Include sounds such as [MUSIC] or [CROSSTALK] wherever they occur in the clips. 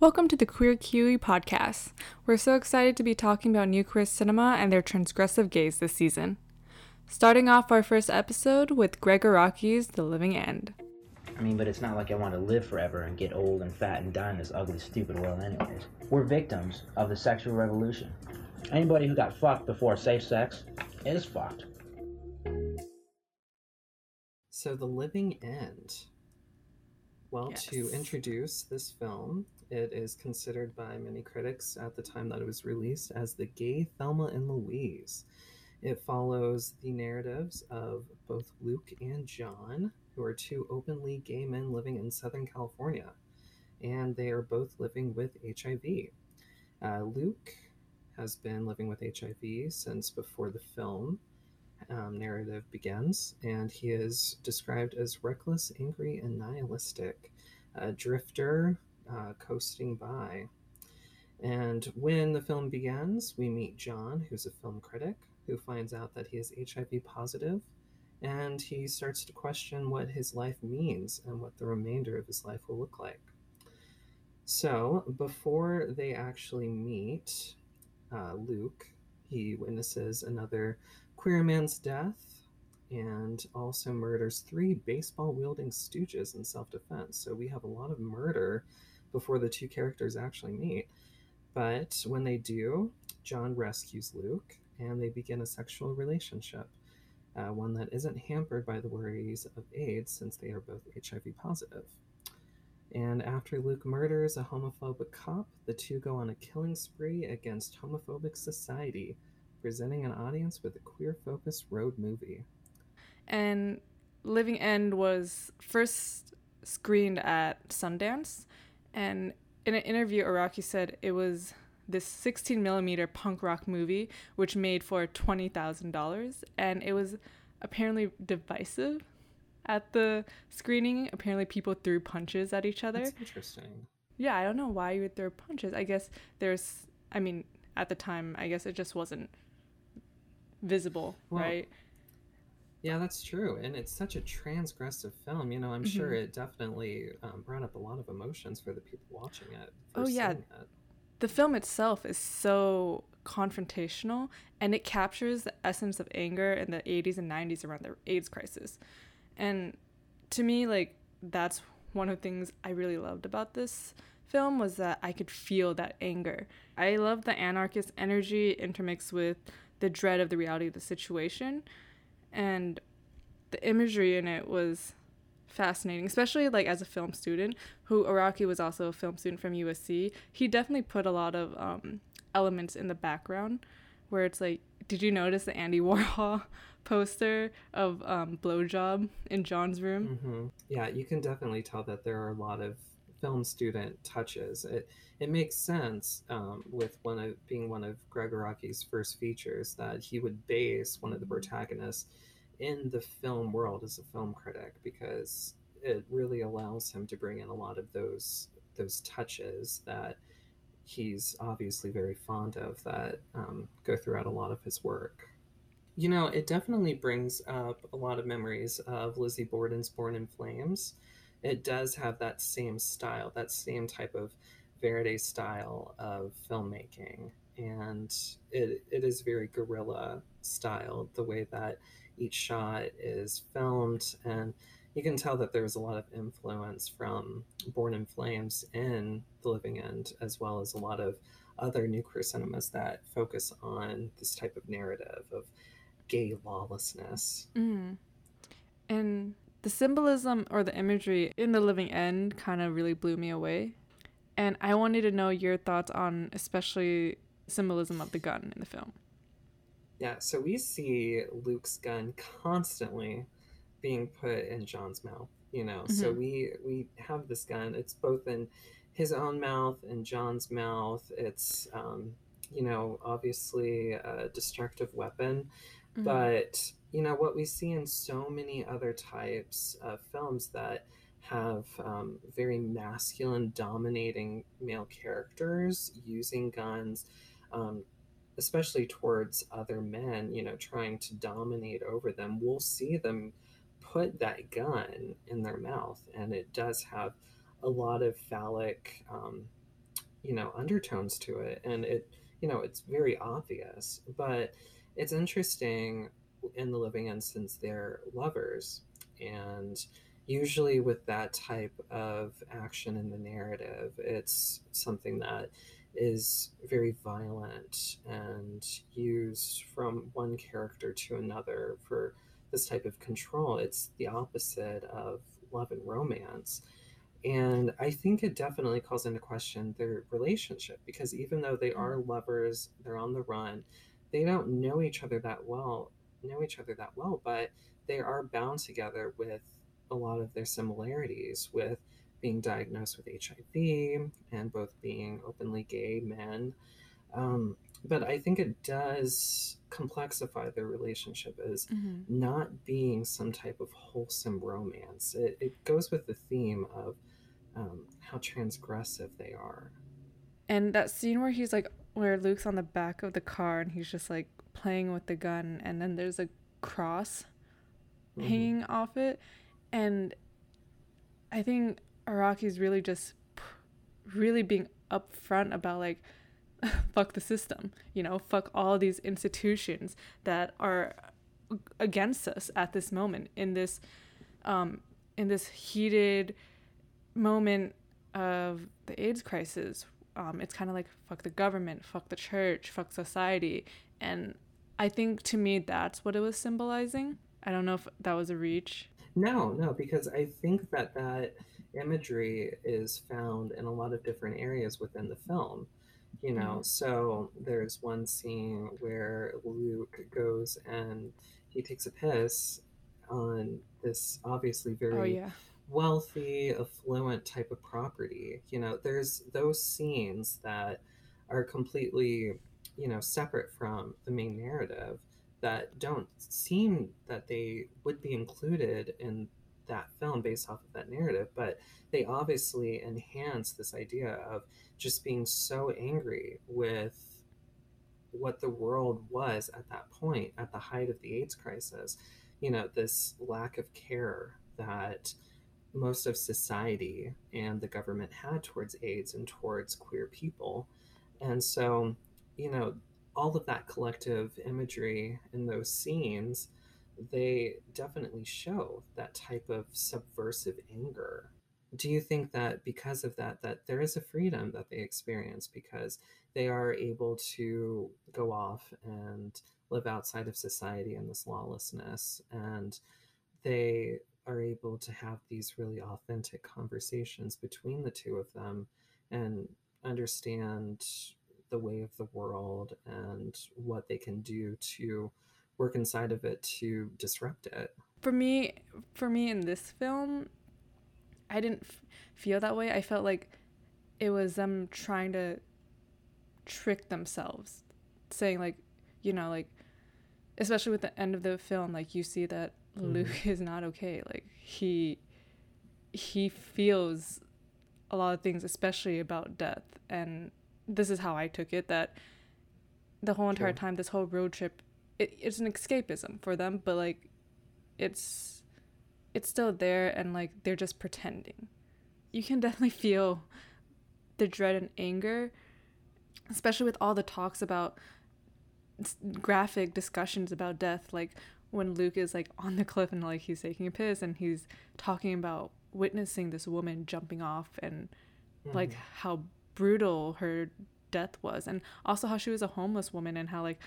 Welcome to the Queer Kiwi podcast. We're so excited to be talking about new queer cinema and their transgressive gaze this season. Starting off our first episode with Gregg Araki's The Living End. I mean, but it's not like I want to live forever and get old and fat and die in this ugly, stupid world, anyways. We're victims of the sexual revolution. Anybody who got fucked before safe sex is fucked. So, The Living End. Well, Yes. to introduce this film, it is considered by many critics at the time that it was released as the gay Thelma and Louise. It follows the narratives of both Luke and John, who are two openly gay men living in Southern California, and they are both living with HIV. Uh, Luke has been living with HIV since before the film um, narrative begins, and he is described as reckless, angry, and nihilistic, a drifter uh, coasting by. And when the film begins, we meet John, who's a film critic, who finds out that he is HIV positive, and he starts to question what his life means and what the remainder of his life will look like. So, before they actually meet uh, Luke, he witnesses another queer man's death and also murders three baseball wielding stooges in self defense. So, we have a lot of murder before the two characters actually meet. But when they do, John rescues Luke and they begin a sexual relationship, uh, one that isn't hampered by the worries of AIDS since they are both HIV positive. And after Luke murders a homophobic cop, the two go on a killing spree against homophobic society, presenting an audience with a queer focused road movie. And Living End was first screened at Sundance. And in an interview, Araki said it was this 16 millimeter punk rock movie, which made for $20,000. And it was apparently divisive at the screening. Apparently, people threw punches at each other. That's interesting. Yeah, I don't know why you would throw punches. I guess there's, I mean, at the time, I guess it just wasn't visible, Well, right? Yeah, that's true. And it's such a transgressive film. You know, I'm sure Mhm. it definitely um, brought up a lot of emotions for the people watching it. Oh, yeah. it. The film itself is so confrontational and it captures the essence of anger in the 80s and 90s around the AIDS crisis. And to me, like, that's one of the things I really loved about this film was that I could feel that anger. I love the anarchist energy intermixed with the dread of the reality of the situation. And the imagery in it was fascinating, especially like as a film student who Araki was also a film student from USC. He definitely put a lot of um, elements in the background where it's like, did you notice the Andy [LAUGHS] Warhol poster of um, Blowjob in John's room? hmm Yeah, you can definitely tell that there are a lot of film student touches. It it makes sense um, with one of being one of Gregg Araki's first features that he would base one of the protagonists in the film world as a film critic because it really allows him to bring in a lot of those those touches that he's obviously very fond of that um, go throughout a lot of his work. You know, it definitely brings up a lot of memories of Lizzie Borden's Born in Flames. It does have that same style, that same type of Verite style of filmmaking. And it, it is very guerrilla style, the way that each shot is filmed. And you can tell that there's a lot of influence from Born in Flames in The Living End, as well as a lot of other new queer cinemas that focus on this type of narrative of gay lawlessness. Mm. And the symbolism or the imagery in The Living End kind of really blew me away. And I wanted to know your thoughts on especially symbolism of the gun in the film. Yeah, so we see Luke's gun constantly being put in John's mouth, you know. So Mhm. we we have this gun. It's both in his own mouth and John's mouth. It's um, you know, obviously a destructive weapon, Mhm. but you know what we see in so many other types of films that have um, very masculine dominating male characters using guns um, especially towards other men you know trying to dominate over them we'll see them put that gun in their mouth and it does have a lot of phallic um, you know undertones to it and it you know it's very obvious. But it's interesting in the living instance they're lovers and usually with that type of action in the narrative it's something that is very violent and used from one character to another for this type of control. It's the opposite of love and romance. And I think it definitely calls into question their relationship because even though they mm. are lovers, they're on the run, they don't know each other that well, know each other that well, but they are bound together with a lot of their similarities with being diagnosed with HIV and both being openly gay men. Um, but I think it does complexify their relationship as Mhm. not being some type of wholesome romance. It, it goes with the theme of um, how transgressive they are. And that scene where he's like, where Luke's on the back of the car and he's just like playing with the gun, and then there's a cross Mhm. hanging off it. And I think Araki's really just really being upfront about like, [LAUGHS] fuck the system, you know, fuck all these institutions that are against us at this moment in this, um, in this heated moment of the AIDS crisis. Um, it's kind of like fuck the government, fuck the church, fuck society, and I think to me that's what it was symbolizing. I don't know if that was a reach. No, no, because I think that that imagery is found in a lot of different areas within the film. You know, Mhm. so there's one scene where Luke goes and he takes a piss on this obviously very Oh yeah. wealthy, affluent type of property. You know, there's those scenes that are completely, you know, separate from the main narrative that don't seem that they would be included in that film based off of that narrative, but they obviously enhance this idea of just being so angry with what the world was at that point, at the height of the AIDS crisis. You know, this lack of care that most of society and the government had towards AIDS and towards queer people. And so, you know, all of that collective imagery in those scenes, they definitely show that type of subversive anger. Do you think that because of that that there is a freedom that they experience because they are able to go off and live outside of society and this lawlessness and they are able to have these really authentic conversations between the two of them and understand the way of the world and what they can do to work inside of it to disrupt it. For me, for me in this film, I didn't f- feel that way. I felt like it was them trying to trick themselves, saying like, you know, like, especially with the end of the film, like you see that Mhm. Luke [LAUGHS] is not okay. Like he he feels a lot of things, especially about death, and this is how I took it that the whole entire Sure. time, this whole road trip, it, it's an escapism for them, but like, it's it's still there, and like they're just pretending. You can [LAUGHS] definitely feel the dread and anger, especially with all the talks about graphic discussions about death, like when Luke is like on the cliff and like he's taking a piss and he's talking about witnessing this woman jumping off and like Mhm. how brutal her death was and also how she was a homeless woman and how like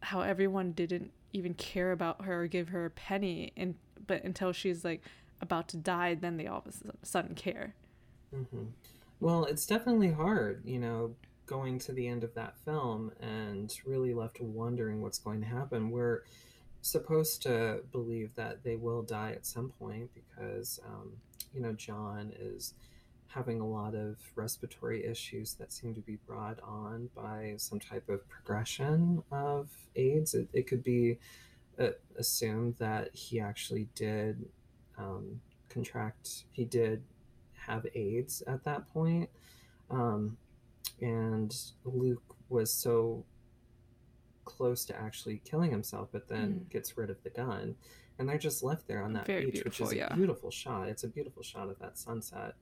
how everyone didn't even care about her or give her a penny and but until she's like about to die then they all of a sudden care Mhm. Well, it's definitely hard, you know, going to the end of that film and really left wondering what's going to happen. We're supposed to believe that they will die at some point because, um, you know, John is having a lot of respiratory issues that seem to be brought on by some type of progression of AIDS. It, it could be uh, assumed that he actually did um, contract, he did have AIDS at that point. Um, and Luke was so close to actually killing himself, but then Mhm. gets rid of the gun. And they're just left there on that Very beach, which is a beautiful shot. It's a beautiful shot of that sunset.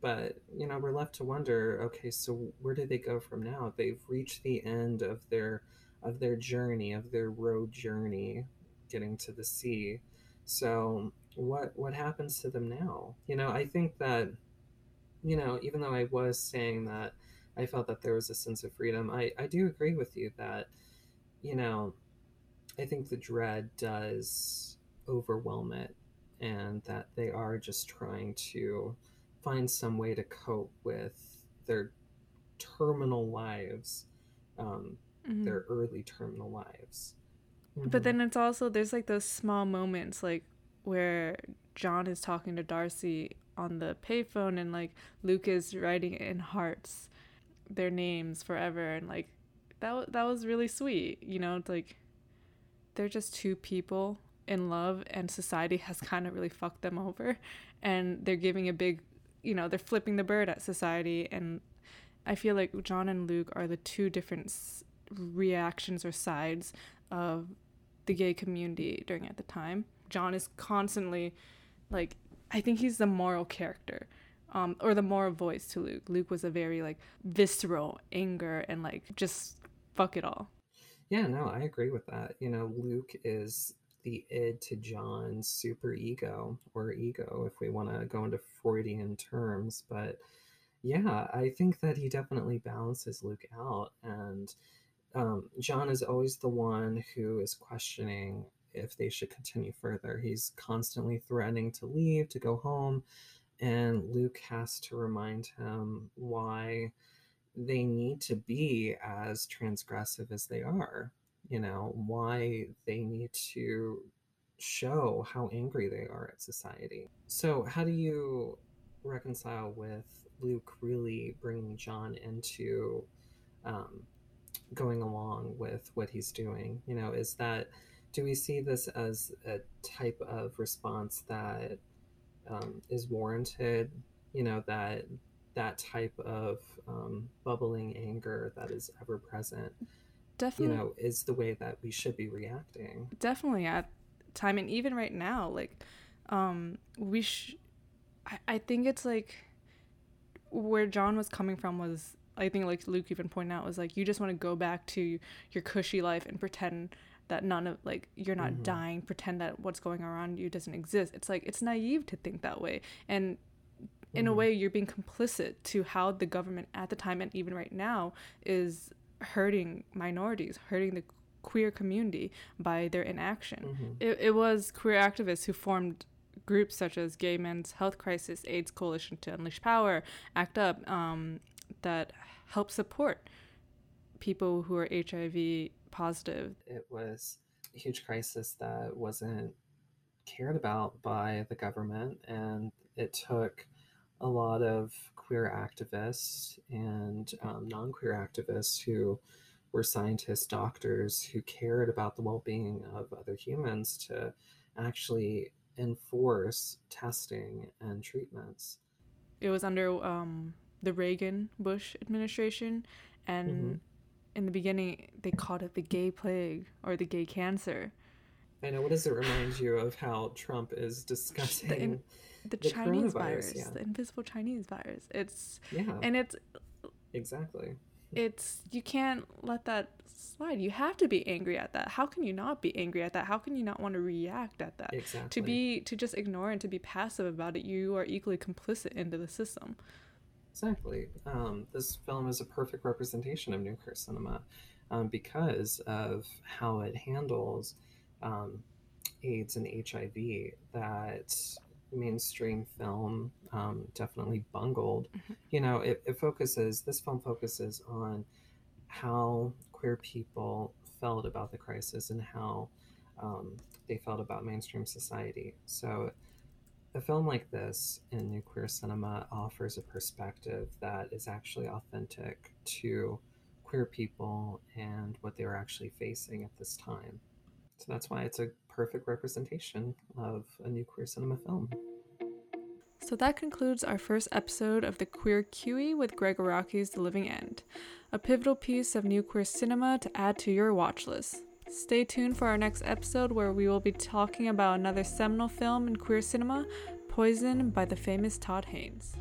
But you know we're left to wonder okay so where do they go from now? They've reached the end of their of their journey of their road journey getting to the sea. So what what happens to them now? You know i think that you know even though i was saying that i felt that there was a sense of freedom i i do agree with you that you know i think the dread does overwhelm it and that they are just trying to find some way to cope with their terminal lives, um, mm-hmm. their early terminal lives. Mm-hmm. But then it's also there's like those small moments like where John is talking to Darcy on the payphone and like Luke is writing in hearts their names forever and like that that was really sweet. You know, it's like they're just two people in love and society has [LAUGHS] kind of really fucked them over and they're giving a big you know they're flipping the bird at society and i feel like john and luke are the two different reactions or sides of the gay community during at the time. John is constantly like i think he's the moral character um, or the moral voice to luke. Luke was a very like visceral anger and like just fuck it all. Yeah no i agree with that. You know luke is the id to John's super ego or ego, if we want to go into Freudian terms. But yeah, I think that he definitely balances Luke out. And um, John is always the one who is questioning if they should continue further. He's constantly threatening to leave, to go home. And Luke has to remind him why they need to be as transgressive as they are you know, why they need to show how angry they are at society. So, how do you reconcile with Luke really bringing John into um, going along with what he's doing? You know, is that do we see this as a type of response that um, is warranted? You know, that that type of um, bubbling anger that is ever present definitely. you know is the way that we should be reacting. Definitely at time and even right now like um we sh- I, I think it's like where john was coming from was i think like luke even pointed out was like you just want to go back to your cushy life and pretend that none of like you're not mm-hmm. dying. Pretend that what's going around you doesn't exist. It's like it's naive to think that way. And in mm-hmm. a way you're being complicit to how the government at the time and even right now is hurting minorities, hurting the queer community by their inaction. Mm-hmm. It, it was queer activists who formed groups such as Gay Men's Health Crisis, AIDS Coalition to Unleash Power, ACT UP, um, that help support people who are HIV positive. It was a huge crisis that wasn't cared about by the government, and it took a lot of queer activists and um, non queer activists who were scientists, doctors who cared about the well being of other humans to actually enforce testing and treatments. It was under um, the Reagan Bush administration, and mm-hmm. in the beginning, they called it the gay plague or the gay cancer. I know. What does it remind you of how Trump is discussing? The the, Chinese virus, yeah. the invisible Chinese virus. It's yeah, and it's exactly. It's you can't let that slide. You have to be angry at that. How can you not be angry at that? How can you not want to react at that? Exactly. To be to just ignore and to be passive about it, you are equally complicit into the system. Exactly. Um, this film is a perfect representation of new queer cinema um, because of how it handles um, AIDS and HIV. That mainstream film um, definitely bungled. Mm-hmm. You know, it, it focuses, this film focuses on how queer people felt about the crisis and how um, they felt about mainstream society. So, a film like this in new queer cinema offers a perspective that is actually authentic to queer people and what they were actually facing at this time. So that's why it's a perfect representation of a new queer cinema film. So that concludes our first episode of the Queer QE with Gregg Araki's The Living End, a pivotal piece of new queer cinema to add to your watch list. Stay tuned for our next episode where we will be talking about another seminal film in queer cinema, Poison by the famous Todd Haynes.